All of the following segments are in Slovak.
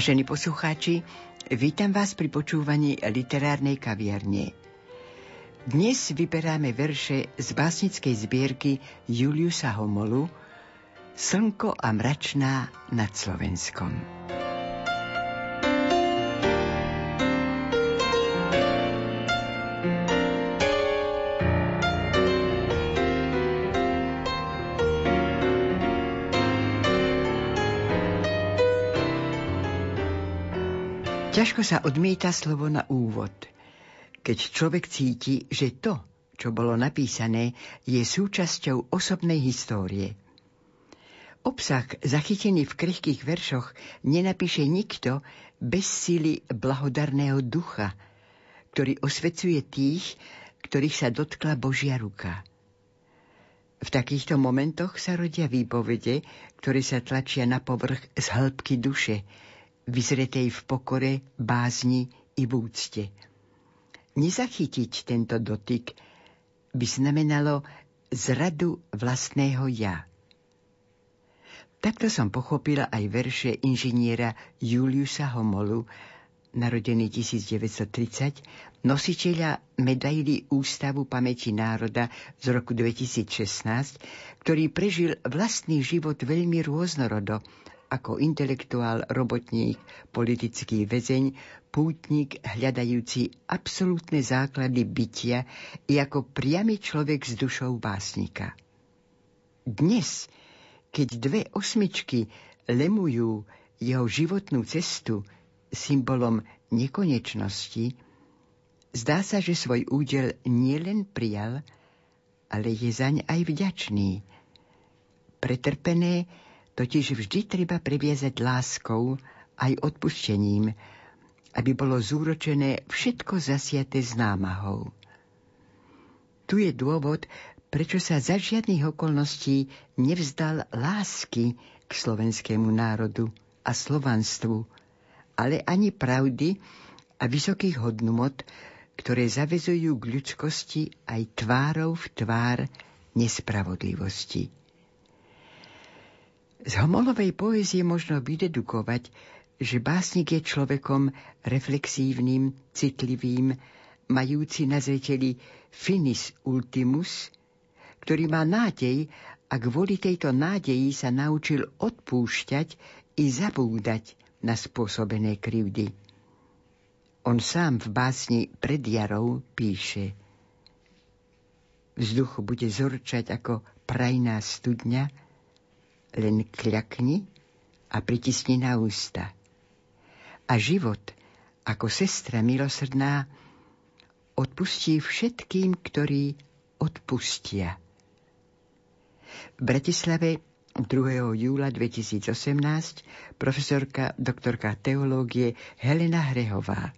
Vážení poslucháči, vítam vás pri počúvaní literárnej kaviarne. Dnes vyberáme verše z básnickej zbierky Juliusa Homolu Slnko a mračná nad Slovenskom. Ťažko sa odmieta slovo na úvod, keď človek cíti, že to, čo bolo napísané, je súčasťou osobnej histórie. Obsah zachytený v krehkých veršoch nenapíše nikto bez síly blahodarného ducha, ktorý osvecuje tých, ktorých sa dotkla Božia ruka. V takýchto momentoch sa rodia výpovede, ktoré sa tlačia na povrch z hĺbky duše, vyzretej v pokore, bázni i v úcte. Nezachytiť tento dotyk by znamenalo zradu vlastného ja. Takto som pochopila aj verše inžiniera Juliusa Homolu, narodený 1930, nositeľa medaily Ústavu pamäti národa z roku 2016, ktorý prežil vlastný život veľmi rôznorodo ako intelektuál, robotník, politický väzeň, pútnik hľadajúci absolútne základy bytia i ako priamy človek s dušou básnika. Dnes, keď dve osmičky lemujú jeho životnú cestu symbolom nekonečnosti, zdá sa, že svoj údel nielen prijal, ale je zaň aj vďačný. Pretrpené totiž vždy treba previazať láskou aj odpuštením, aby bolo zúročené všetko zasiate s námahou. Tu je dôvod, prečo sa za žiadnych okolností nevzdal lásky k slovenskému národu a slovanstvu, ale ani pravdy a vysokých hodnot, ktoré zavezujú k ľudskosti aj tvárov v tvár nespravodlivosti. Z homolovej poézie možno vydedukovať, že básnik je človekom reflexívnym, citlivým, majúci na zreteli finis ultimus, ktorý má nádej a kvôli tejto nádeji sa naučil odpúšťať i zabúdať na spôsobené krivdy. On sám v básni pred jarou píše Vzduch bude zorčať ako prajná studňa, len kľakni a pritisni na ústa. A život, ako sestra milosrdná, odpustí všetkým, ktorí odpustia. V Bratislave 2. júla 2018 profesorka doktorka teológie Helena Hrehová.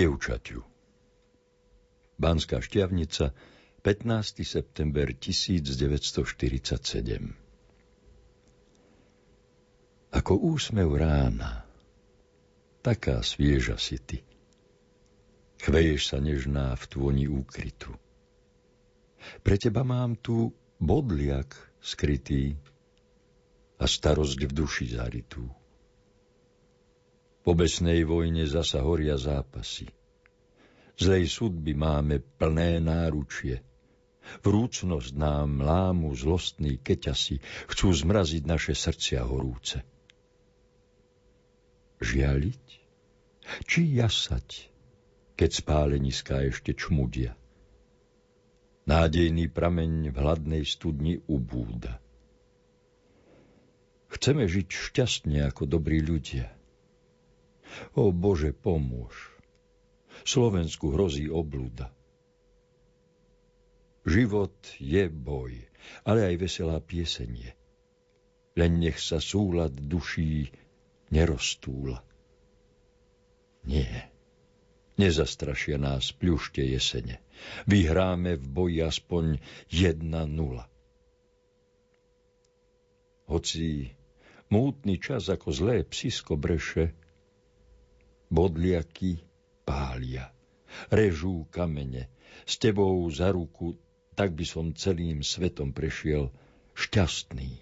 Dievčaťu Banská šťavnica 15. september 1947 Ako úsmev rána, taká svieža si ty. Chveješ sa nežná v tvoni úkrytu. Pre teba mám tu bodliak skrytý a starosť v duši zaritú. Po besnej vojne zasa horia zápasy. Zlej sudby máme plné náručie – Vrúcnosť nám lámu zlostný keťasi, chcú zmraziť naše srdcia horúce. Žialiť? Či jasať, keď spáleniská ešte čmudia? Nádejný prameň v hladnej studni ubúda. Chceme žiť šťastne ako dobrí ľudia. O Bože, pomôž. Slovensku hrozí oblúda. Život je boj, ale aj veselá piesenie. Len nech sa súlad duší neroztúla. Nie, nezastrašia nás pľušte jesene. Vyhráme v boji aspoň jedna nula. Hoci mútny čas ako zlé psisko breše, bodliaky pália, režú kamene, s tebou za ruku tak by som celým svetom prešiel šťastný.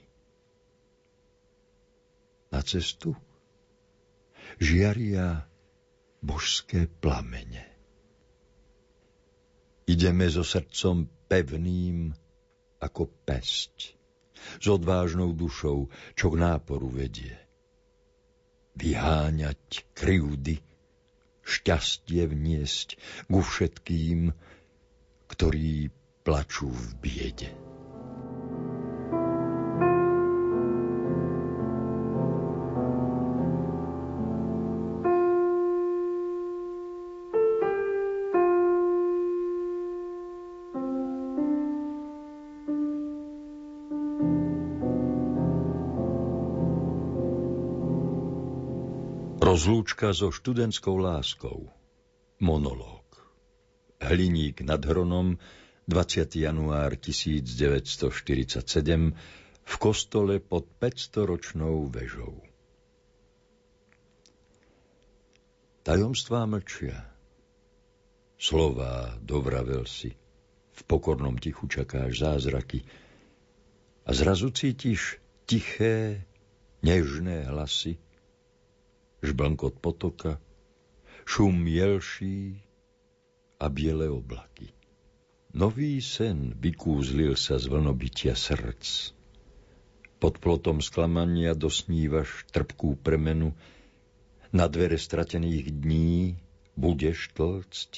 Na cestu žiaria božské plamene. Ideme so srdcom pevným ako pesť, s odvážnou dušou, čo k náporu vedie. Vyháňať kryúdy, šťastie vniesť ku všetkým, ktorí plačú v biede. Rozlúčka so študentskou láskou. Monológ. Hliník nad Hronom 20. január 1947 v kostole pod 500-ročnou vežou. Tajomstvá mlčia. Slová dovravel si. V pokornom tichu čakáš zázraky. A zrazu cítiš tiché, nežné hlasy, žblnkot potoka, šum jelší a biele oblaky. Nový sen vykúzlil sa z vlnobytia srdc. Pod plotom sklamania dosnívaš trpkú premenu, na dvere stratených dní budeš tlcť,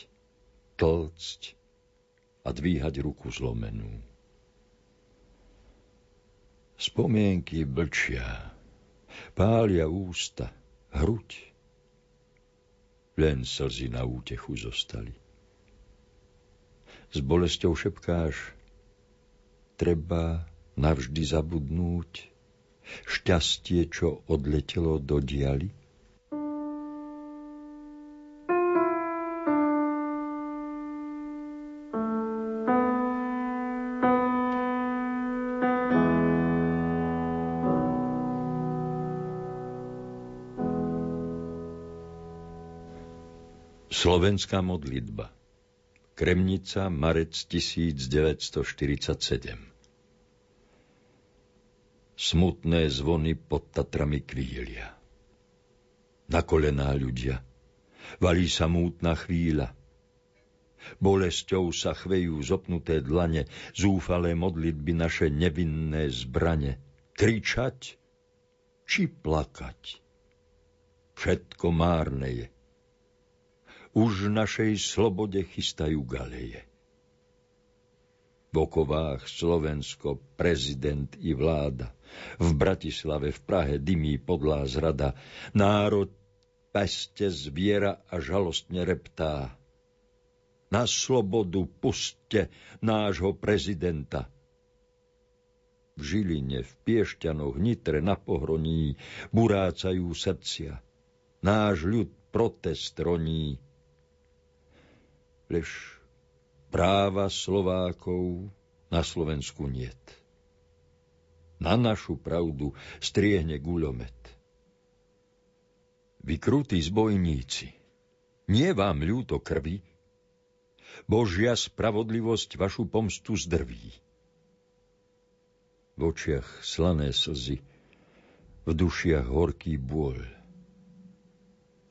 tlcť a dvíhať ruku zlomenú. Spomienky blčia, pália ústa, hruď. Len slzy na útechu zostali s bolesťou šepkáš, treba navždy zabudnúť šťastie, čo odletelo do dialy? Slovenská modlitba Kremnica, marec 1947 Smutné zvony pod Tatrami kvília. Na kolená ľudia. Valí sa mútna chvíľa. Bolesťou sa chvejú zopnuté dlane, zúfalé modlitby naše nevinné zbrane. Kričať či plakať? Všetko márne je už našej slobode chystajú galeje. V okovách Slovensko, prezident i vláda. V Bratislave, v Prahe dymí podlá zrada. Národ peste zviera a žalostne reptá. Na slobodu puste nášho prezidenta. V Žiline, v Piešťanoch, Nitre, na Pohroní burácajú srdcia. Náš ľud protest roní lež práva Slovákov na Slovensku niet. Na našu pravdu striehne guľomet. Vy krutí zbojníci, nie vám ľúto krvi, Božia spravodlivosť vašu pomstu zdrví. V očiach slané slzy, v dušiach horký bôľ.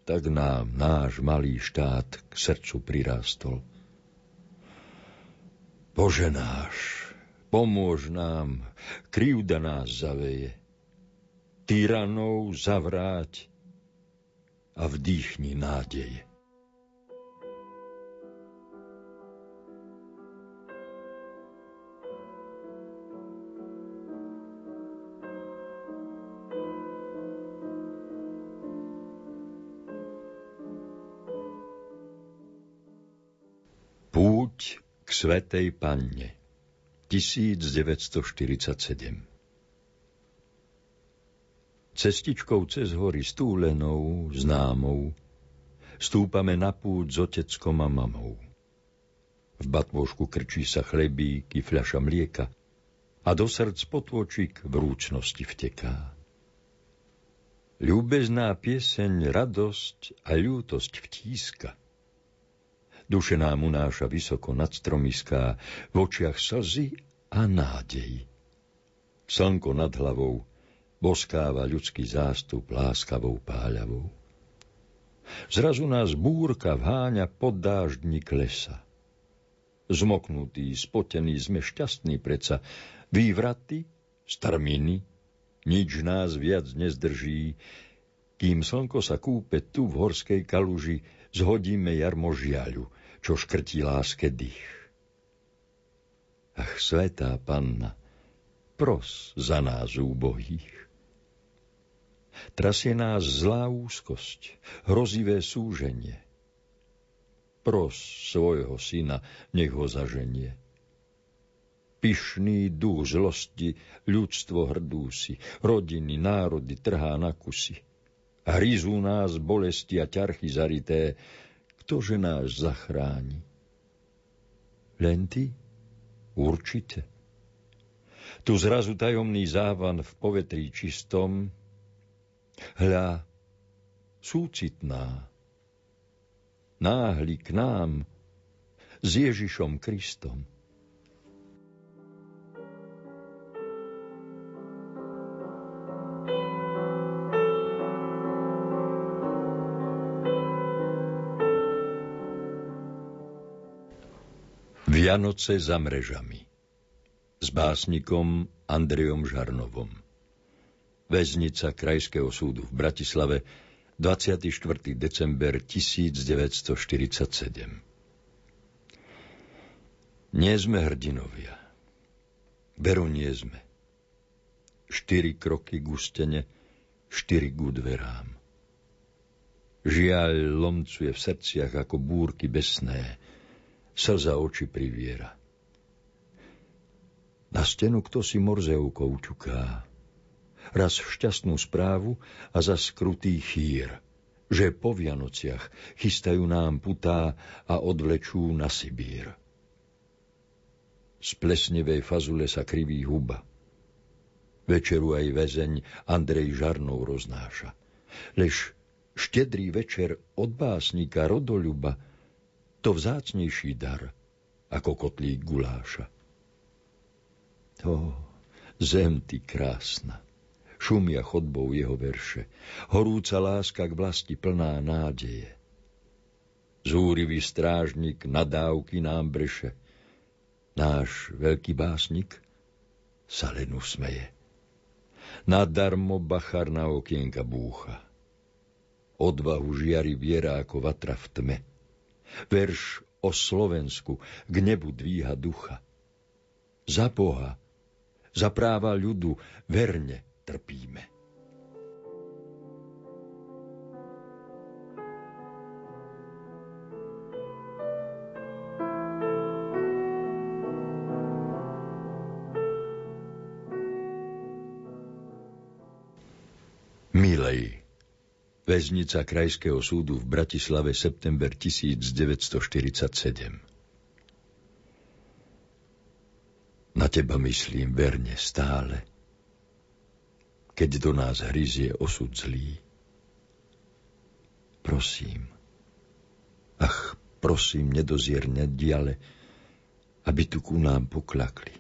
Tak nám náš malý štát k srdcu prirástol. Bože náš, pomôž nám, krivda nás zaveje. Tyranov zavráť a vdýchni nádeje. Svetej Panne 1947 Cestičkou cez hory stúlenou, známou, stúpame na púť s oteckom a mamou. V batvošku krčí sa chlebík i fľaša mlieka a do srdc potôčik vrúcnosti vteká. Ľúbezná pieseň radosť a ľútosť vtíska – Duše nám unáša vysoko nad stromiská, v očiach slzy a nádej. Slnko nad hlavou boskáva ľudský zástup láskavou páľavou. Zrazu nás búrka vháňa pod dáždnik lesa. Zmoknutý, spotený, sme šťastní preca. Vývraty, starminy, nič nás viac nezdrží, kým slnko sa kúpe tu v horskej kaluži, zhodíme jarmo žiaľu, čo škrtí láske dých. Ach, svetá panna, pros za nás úbohých. Trasie nás zlá úzkosť, hrozivé súženie. Pros svojho syna, nech ho zaženie. Pyšný duch zlosti, ľudstvo hrdúsi, rodiny, národy trhá na kusy. Hryzú nás bolesti a ťarchy zarité, ktože nás zachráni? Len ty? Určite. Tu zrazu tajomný závan v povetrí čistom, hľa, súcitná, náhli k nám s Ježišom Kristom. Vianoce za mrežami s básnikom Andrejom Žarnovom. Väznica Krajského súdu v Bratislave 24. december 1947 Nie sme hrdinovia. Veru nie sme. Štyri kroky k ústene, štyri k dverám. Žiaľ lomcuje v srdciach ako búrky besné, slza oči priviera. Na stenu kto si morzeukou ťuká. Raz šťastnú správu a za skrutý chýr, že po Vianociach chystajú nám putá a odvlečú na Sibír. Z plesnevej fazule sa kriví huba. Večeru aj väzeň Andrej Žarnov roznáša. Lež štedrý večer od básnika Rodoluba to vzácnejší dar ako kotlík guláša. To zem ty krásna, šumia chodbou jeho verše, horúca láska k vlasti plná nádeje. Zúrivý strážnik nadávky nám breše, náš veľký básnik sa len usmeje. Nadarmo bachar na okienka búcha. Odvahu žiari viera ako vatra v tme. Verš o Slovensku k nebu dvíha ducha. Za Boha, za práva ľudu verne trpíme. Väznica Krajského súdu v Bratislave september 1947 Na teba myslím verne stále, keď do nás hryzie osud zlý. Prosím, ach, prosím, nedozierne diale, aby tu ku nám poklakli.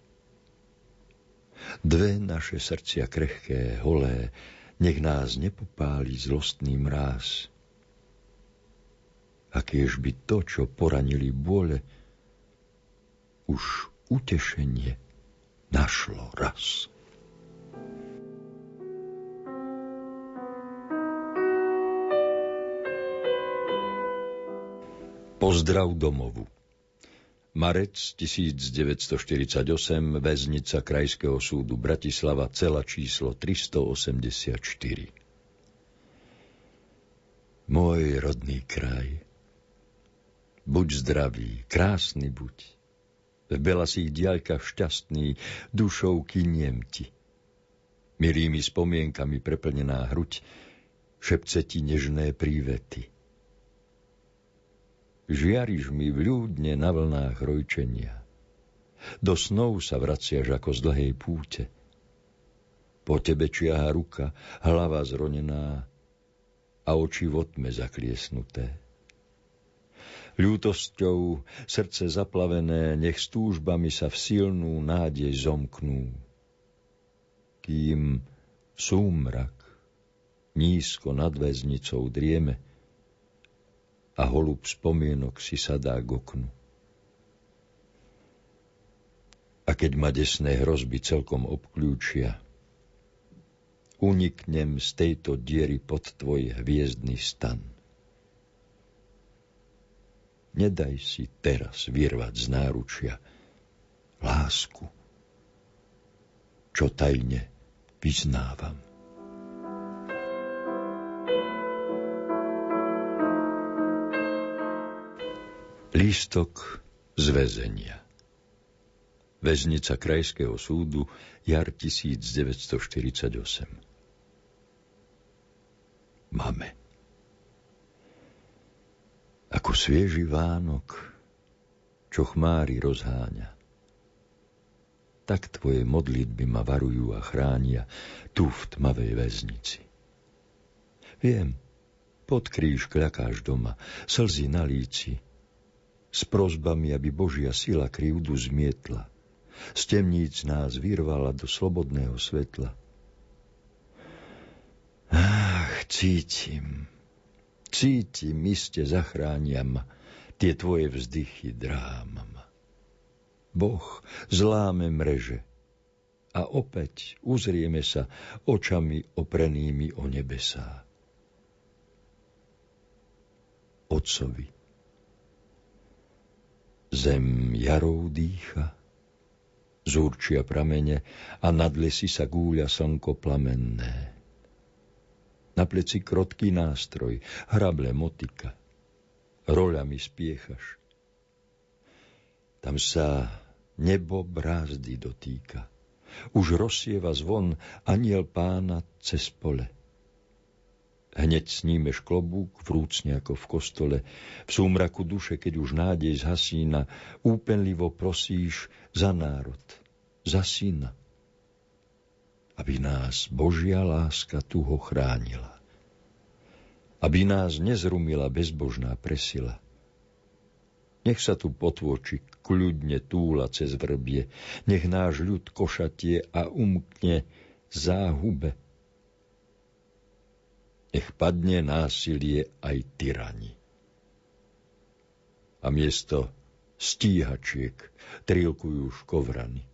Dve naše srdcia krehké, holé, nech nás nepopáli zlostný mráz. A kiež by to, čo poranili bôle, už utešenie našlo raz. Pozdrav domovu. Marec 1948, väznica Krajského súdu Bratislava, cela číslo 384. Môj rodný kraj, buď zdravý, krásny buď, v belasých diaľkach šťastný, dušou kyniem ti. Milými spomienkami preplnená hruď, šepce ti nežné prívety – Žiariš mi vľúdne na vlnách rojčenia. Do snov sa vraciaš ako z dlhej púte. Po tebe čiaha ruka, hlava zronená a oči v otme zakliesnuté. Ľútosťou srdce zaplavené, nech s túžbami sa v silnú nádej zomknú. Kým súmrak nízko nad väznicou drieme, a holub spomienok si sadá k oknu. A keď ma desné hrozby celkom obklúčia, uniknem z tejto diery pod tvoj hviezdny stan. Nedaj si teraz vyrvať z náručia lásku, čo tajne vyznávam. Lístok z väzenia. Väznica Krajského súdu, jar 1948 Mame Ako svieži Vánok, čo chmári rozháňa, tak tvoje modlitby ma varujú a chránia tu v tmavej väznici. Viem, pod kríž kľakáš doma, slzy na líci, s prozbami, aby Božia sila krivdu zmietla. Z temníc nás vyrvala do slobodného svetla. Ach, cítim, cítim, iste zachránia ma tie tvoje vzdychy, dráma ma. Boh zláme mreže a opäť uzrieme sa očami oprenými o nebesá. Otcovi Zem jarou dýcha, zúrčia pramene a nad lesy sa gúľa slnko plamenné. Na pleci krotký nástroj, hrable motika, roľami spiechaš. Tam sa nebo brázdy dotýka. Už rozsieva zvon aniel pána cez pole. Hneď snímeš klobúk, vrúcne ako v kostole. V súmraku duše, keď už nádej zhasína, úpenlivo prosíš za národ, za syna. Aby nás Božia láska tu ho chránila. Aby nás nezrumila bezbožná presila. Nech sa tu potvoči kľudne túla cez vrbie, nech náš ľud košatie a umkne záhube nech padne násilie aj tyrani. A miesto stíhačiek trilkujú škovrany.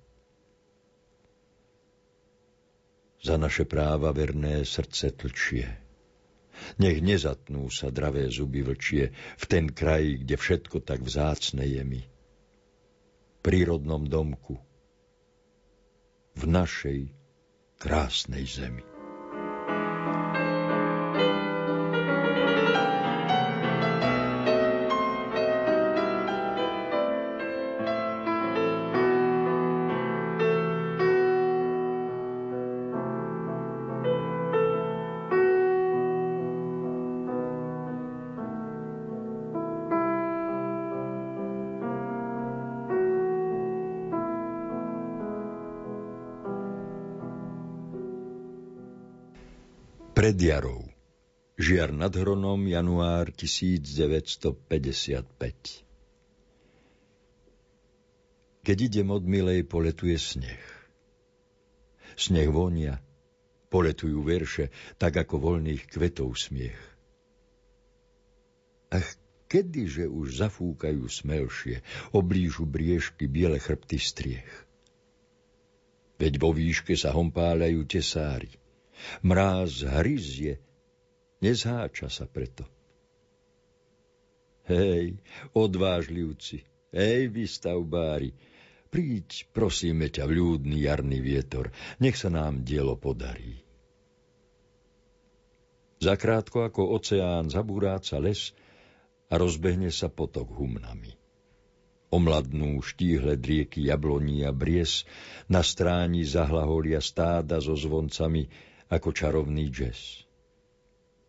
Za naše práva verné srdce tlčie. Nech nezatnú sa dravé zuby vlčie v ten kraj, kde všetko tak vzácne je mi. Prírodnom domku, v našej krásnej zemi. Pred jarou. Žiar nad Hronom, január 1955. Keď idem od milej, poletuje sneh. Sneh vonia, poletujú verše, tak ako voľných kvetov smiech. Ach, kedyže už zafúkajú smelšie, oblížu briežky biele chrbty striech. Veď vo výške sa hompáľajú tesári. Mráz hryzie, nezháča sa preto. Hej, odvážlivci, hej, vy stavbári, príď, prosíme ťa, vľúdny jarný vietor, nech sa nám dielo podarí. Zakrátko ako oceán zabúráca les a rozbehne sa potok humnami. Omladnú štíhle drieky jabloní a bries, na stráni zahlaholia stáda so zvoncami ako čarovný jazz.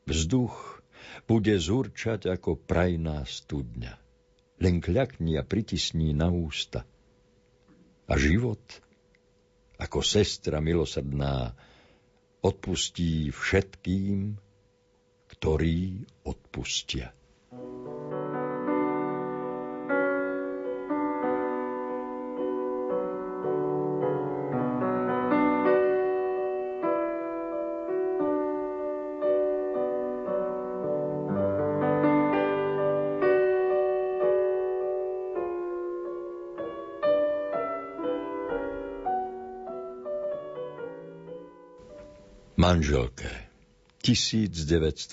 Vzduch bude zurčať ako prajná studňa. Len kľakni a pritisní na ústa – a život, ako sestra milosrdná, odpustí všetkým, ktorí odpustia. Manželke 1960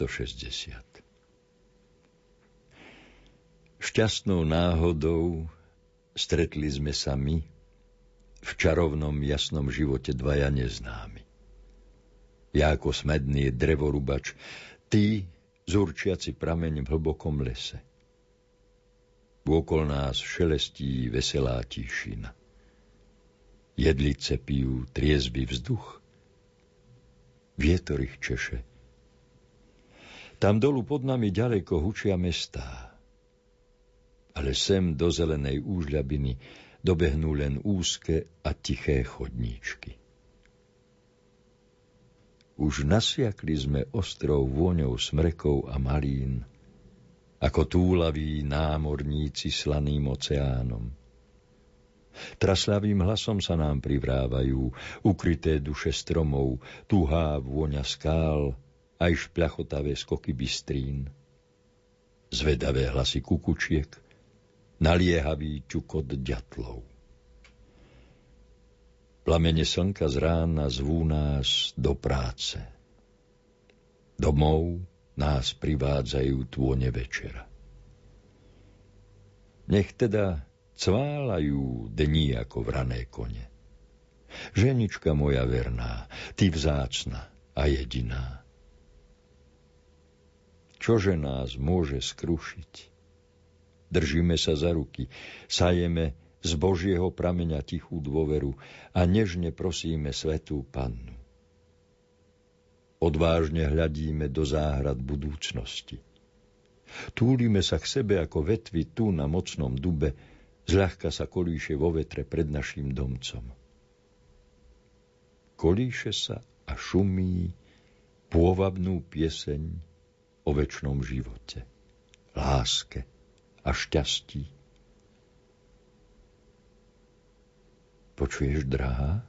Šťastnou náhodou stretli sme sa my v čarovnom jasnom živote dvaja neznámi. Ja ako smedný drevorubač, ty zurčiaci prameň v hlbokom lese. Vôkol nás šelestí veselá tišina. Jedlice pijú triezby vzduch – vietor ich češe. Tam dolu pod nami ďaleko hučia mestá. Ale sem do zelenej úžľabiny dobehnú len úzke a tiché chodníčky. Už nasiakli sme ostrov vôňou smrekov a malín, ako túlaví námorníci slaným oceánom – Traslavým hlasom sa nám privrávajú ukryté duše stromov, tuhá vôňa skál, aj špľachotavé skoky bystrín. Zvedavé hlasy kukučiek, naliehavý ťukot ďatlov. Plamene slnka z rána zvú nás do práce. Domov nás privádzajú tône večera. Nech teda cválajú dní ako vrané kone. Ženička moja verná, ty vzácna a jediná. Čože nás môže skrušiť? Držíme sa za ruky, sajeme z Božieho prameňa tichú dôveru a nežne prosíme svetú pannu. Odvážne hľadíme do záhrad budúcnosti. Túlime sa k sebe ako vetvy tu na mocnom dube, Zľahka sa kolíše vo vetre pred našim domcom. Kolíše sa a šumí pôvabnú pieseň o väčšnom živote, láske a šťastí. Počuješ, drahá?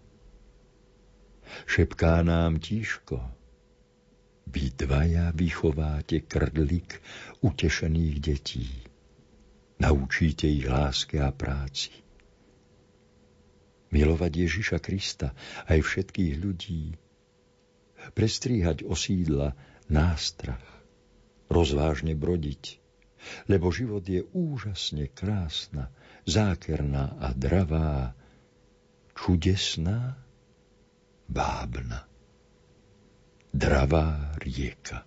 Šepká nám tíško. Vy dvaja vychováte krdlik utešených detí Naučíte ich láske a práci. Milovať Ježiša Krista aj všetkých ľudí. Prestríhať osídla nástrach. Rozvážne brodiť. Lebo život je úžasne krásna, zákerná a dravá, čudesná, bábna, dravá rieka.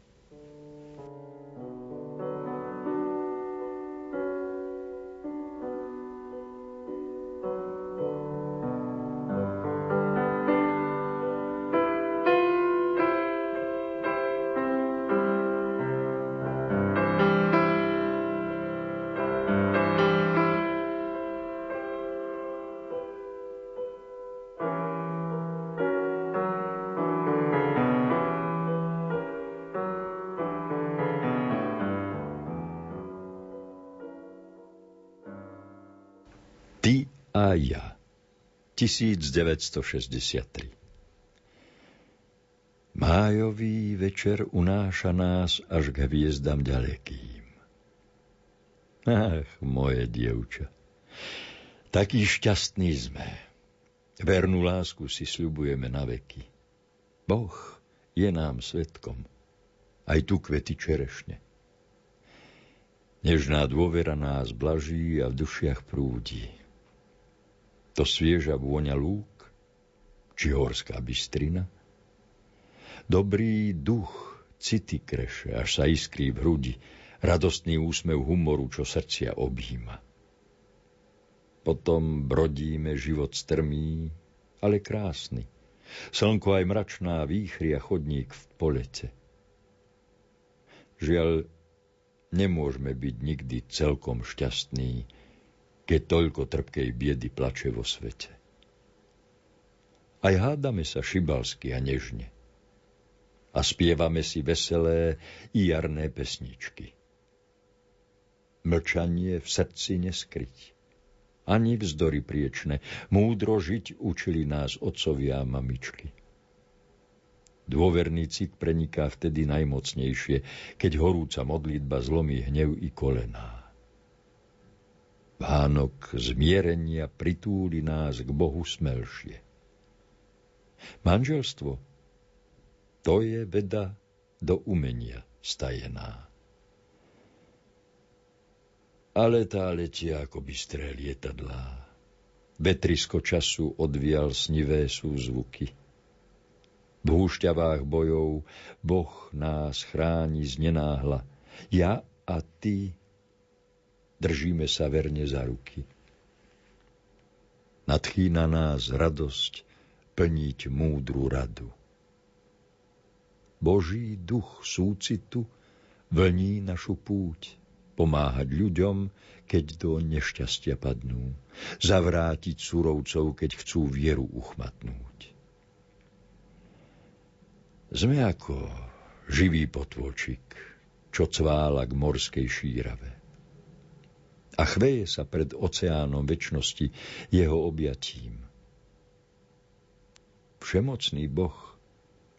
A ja. 1963 Májový večer unáša nás až k hviezdam ďalekým. Ach, moje dievča, taký šťastný sme. Vernú lásku si sľubujeme na veky. Boh je nám svetkom, aj tu kvety čerešne. Nežná dôvera nás blaží a v dušiach prúdi. To svieža vôňa lúk, či horská bystrina – Dobrý duch city kreše, až sa iskrí v hrudi, radostný úsmev humoru, čo srdcia objíma. Potom brodíme život strmý, ale krásny. Slnko aj mračná výchry a chodník v polete. Žiaľ, nemôžeme byť nikdy celkom šťastní, keď toľko trpkej biedy plače vo svete. Aj hádame sa šibalsky a nežne a spievame si veselé i jarné pesničky. Mlčanie v srdci neskryť. Ani vzdory priečne, múdro žiť učili nás otcovia a mamičky. Dôverný cit preniká vtedy najmocnejšie, keď horúca modlitba zlomí hnev i kolená. Vánok zmierenia pritúli nás k Bohu smelšie. Manželstvo to je veda do umenia stajená. Ale tá letia ako bystré lietadlá. Vetrisko času odvial snivé sú zvuky. V húšťavách bojov Boh nás chráni z nenáhla. Ja a ty držíme sa verne za ruky. Nadchýna nás radosť plniť múdru radu. Boží duch súcitu vlní našu púť, pomáhať ľuďom, keď do nešťastia padnú, zavrátiť surovcov, keď chcú vieru uchmatnúť. Sme ako živý potôčik, čo cvála k morskej šírave. A chveje sa pred oceánom väčšnosti jeho objatím. Všemocný Boh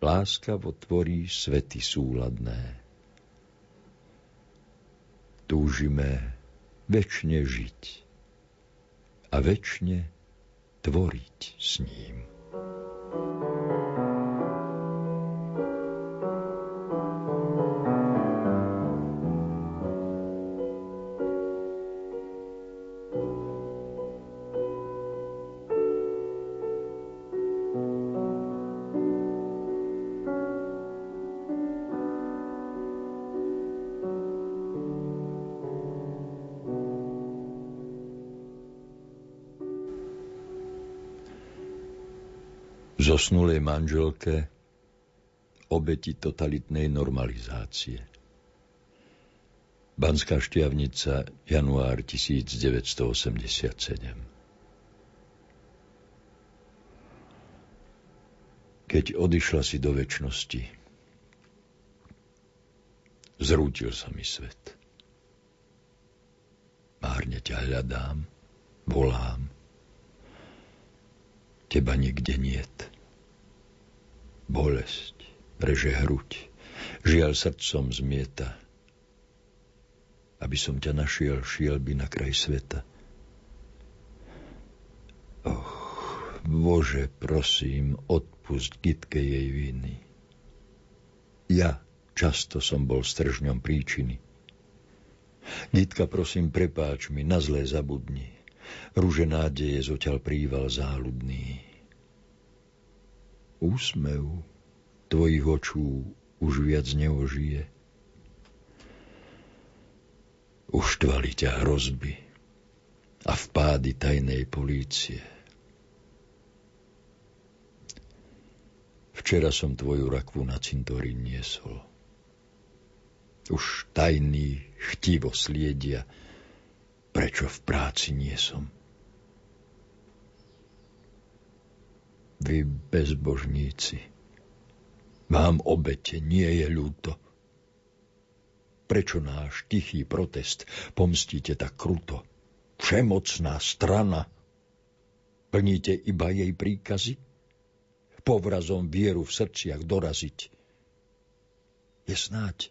láskavo tvorí svety súladné. Túžime väčšine žiť a väčšine tvoriť s ním. Zosnulej manželke obeti totalitnej normalizácie. Banská šťavnica, január 1987 Keď odišla si do väčšnosti, zrútil sa mi svet. Márne ťa hľadám, volám, teba nikde niet. Bolesť reže hruď, žiaľ srdcom zmieta. Aby som ťa našiel, šiel by na kraj sveta. Och, Bože, prosím, odpust Gitke jej viny. Ja často som bol stržňom príčiny. Gitka, prosím, prepáč mi, na zlé zabudni. Rúže nádeje zoťal príval záľudný úsmev tvojich očú už viac neožije. Uštvali ťa hrozby a vpády tajnej polície. Včera som tvoju rakvu na cintorín niesol. Už tajný chtivo sliedia, prečo v práci nie som. Vy bezbožníci, vám obete nie je ľúto. Prečo náš tichý protest pomstíte tak kruto? Všemocná strana Plníte iba jej príkazy? Povrazom vieru v srdciach doraziť. Je snáď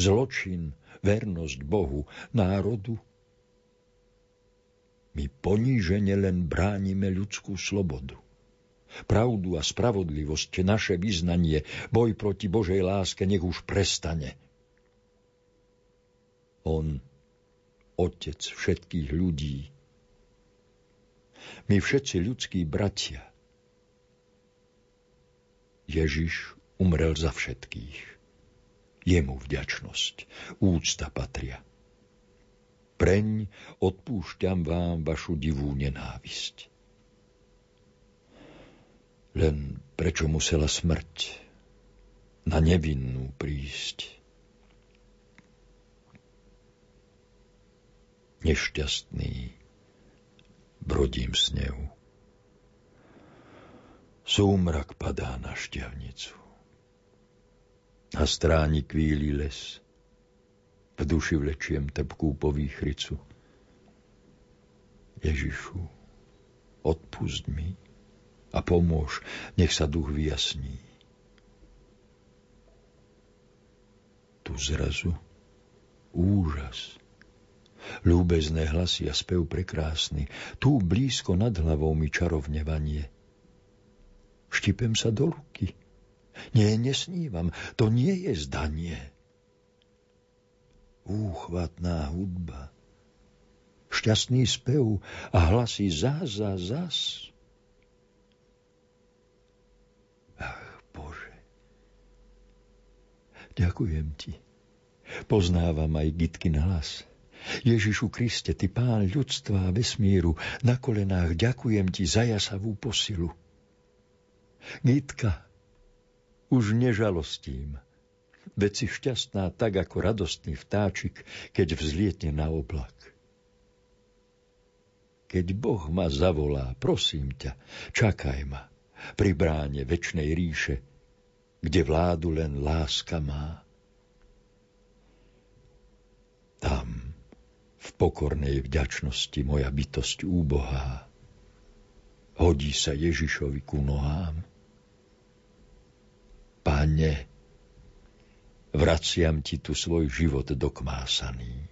zločin, vernosť Bohu, národu? My ponížene len bránime ľudskú slobodu. Pravdu a spravodlivosť, naše vyznanie, boj proti Božej láske, nech už prestane. On, Otec všetkých ľudí, my všetci ľudskí bratia. Ježiš umrel za všetkých. Jemu vďačnosť, úcta patria. Preň odpúšťam vám vašu divú nenávisť. Len prečo musela smrť na nevinnú prísť? Nešťastný brodím snehu. Súmrak padá na šťavnicu. Na stráni kvíli les. V duši vlečiem tepkú povýchricu. Ježišu, odpust mi a pomôž, nech sa duch vyjasní. Tu zrazu úžas Ľúbezné hlasy a spev prekrásny, tu blízko nad hlavou mi čarovne. Štipem sa do ruky. Nie, nesnívam, to nie je zdanie. Úchvatná hudba, šťastný spev a hlasy zás a zás. Ach, Bože, ďakujem Ti. Poznávam aj Gitky na hlas. Ježišu Kriste, Ty Pán ľudstva a vesmíru, na kolenách ďakujem Ti za jasavú posilu. Gitka, už nežalostím, veď si šťastná tak ako radostný vtáčik, keď vzlietne na oblak. Keď Boh ma zavolá, prosím ťa, čakaj ma pri bráne večnej ríše, kde vládu len láska má. Tam v pokornej vďačnosti moja bytosť úbohá. Hodí sa Ježišovi ku nohám. Pane, vraciam ti tu svoj život dokmásaný.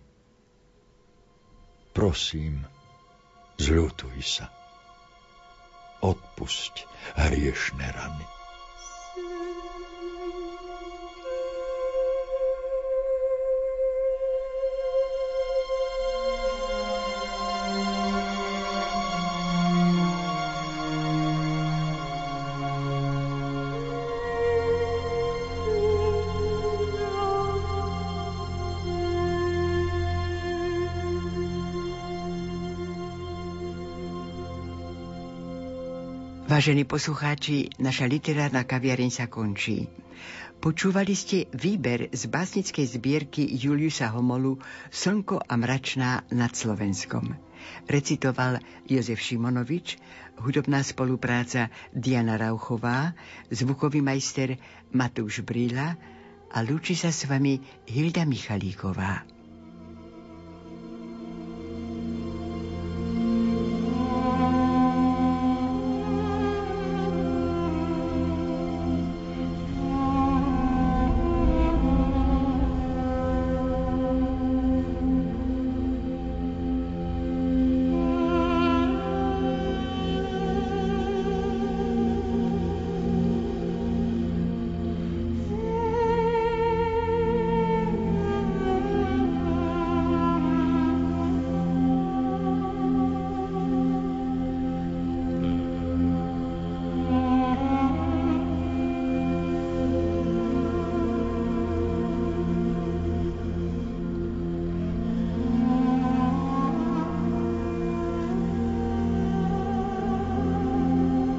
Prosím, zľutuj sa. Odpusť hriešne rany. Vážení poslucháči, naša literárna kaviareň sa končí. Počúvali ste výber z básnickej zbierky Juliusa Homolu Slnko a mračná nad Slovenskom. Recitoval Jozef Šimonovič, hudobná spolupráca Diana Rauchová, zvukový majster Matúš Brýla a lúči sa s vami Hilda Michalíková.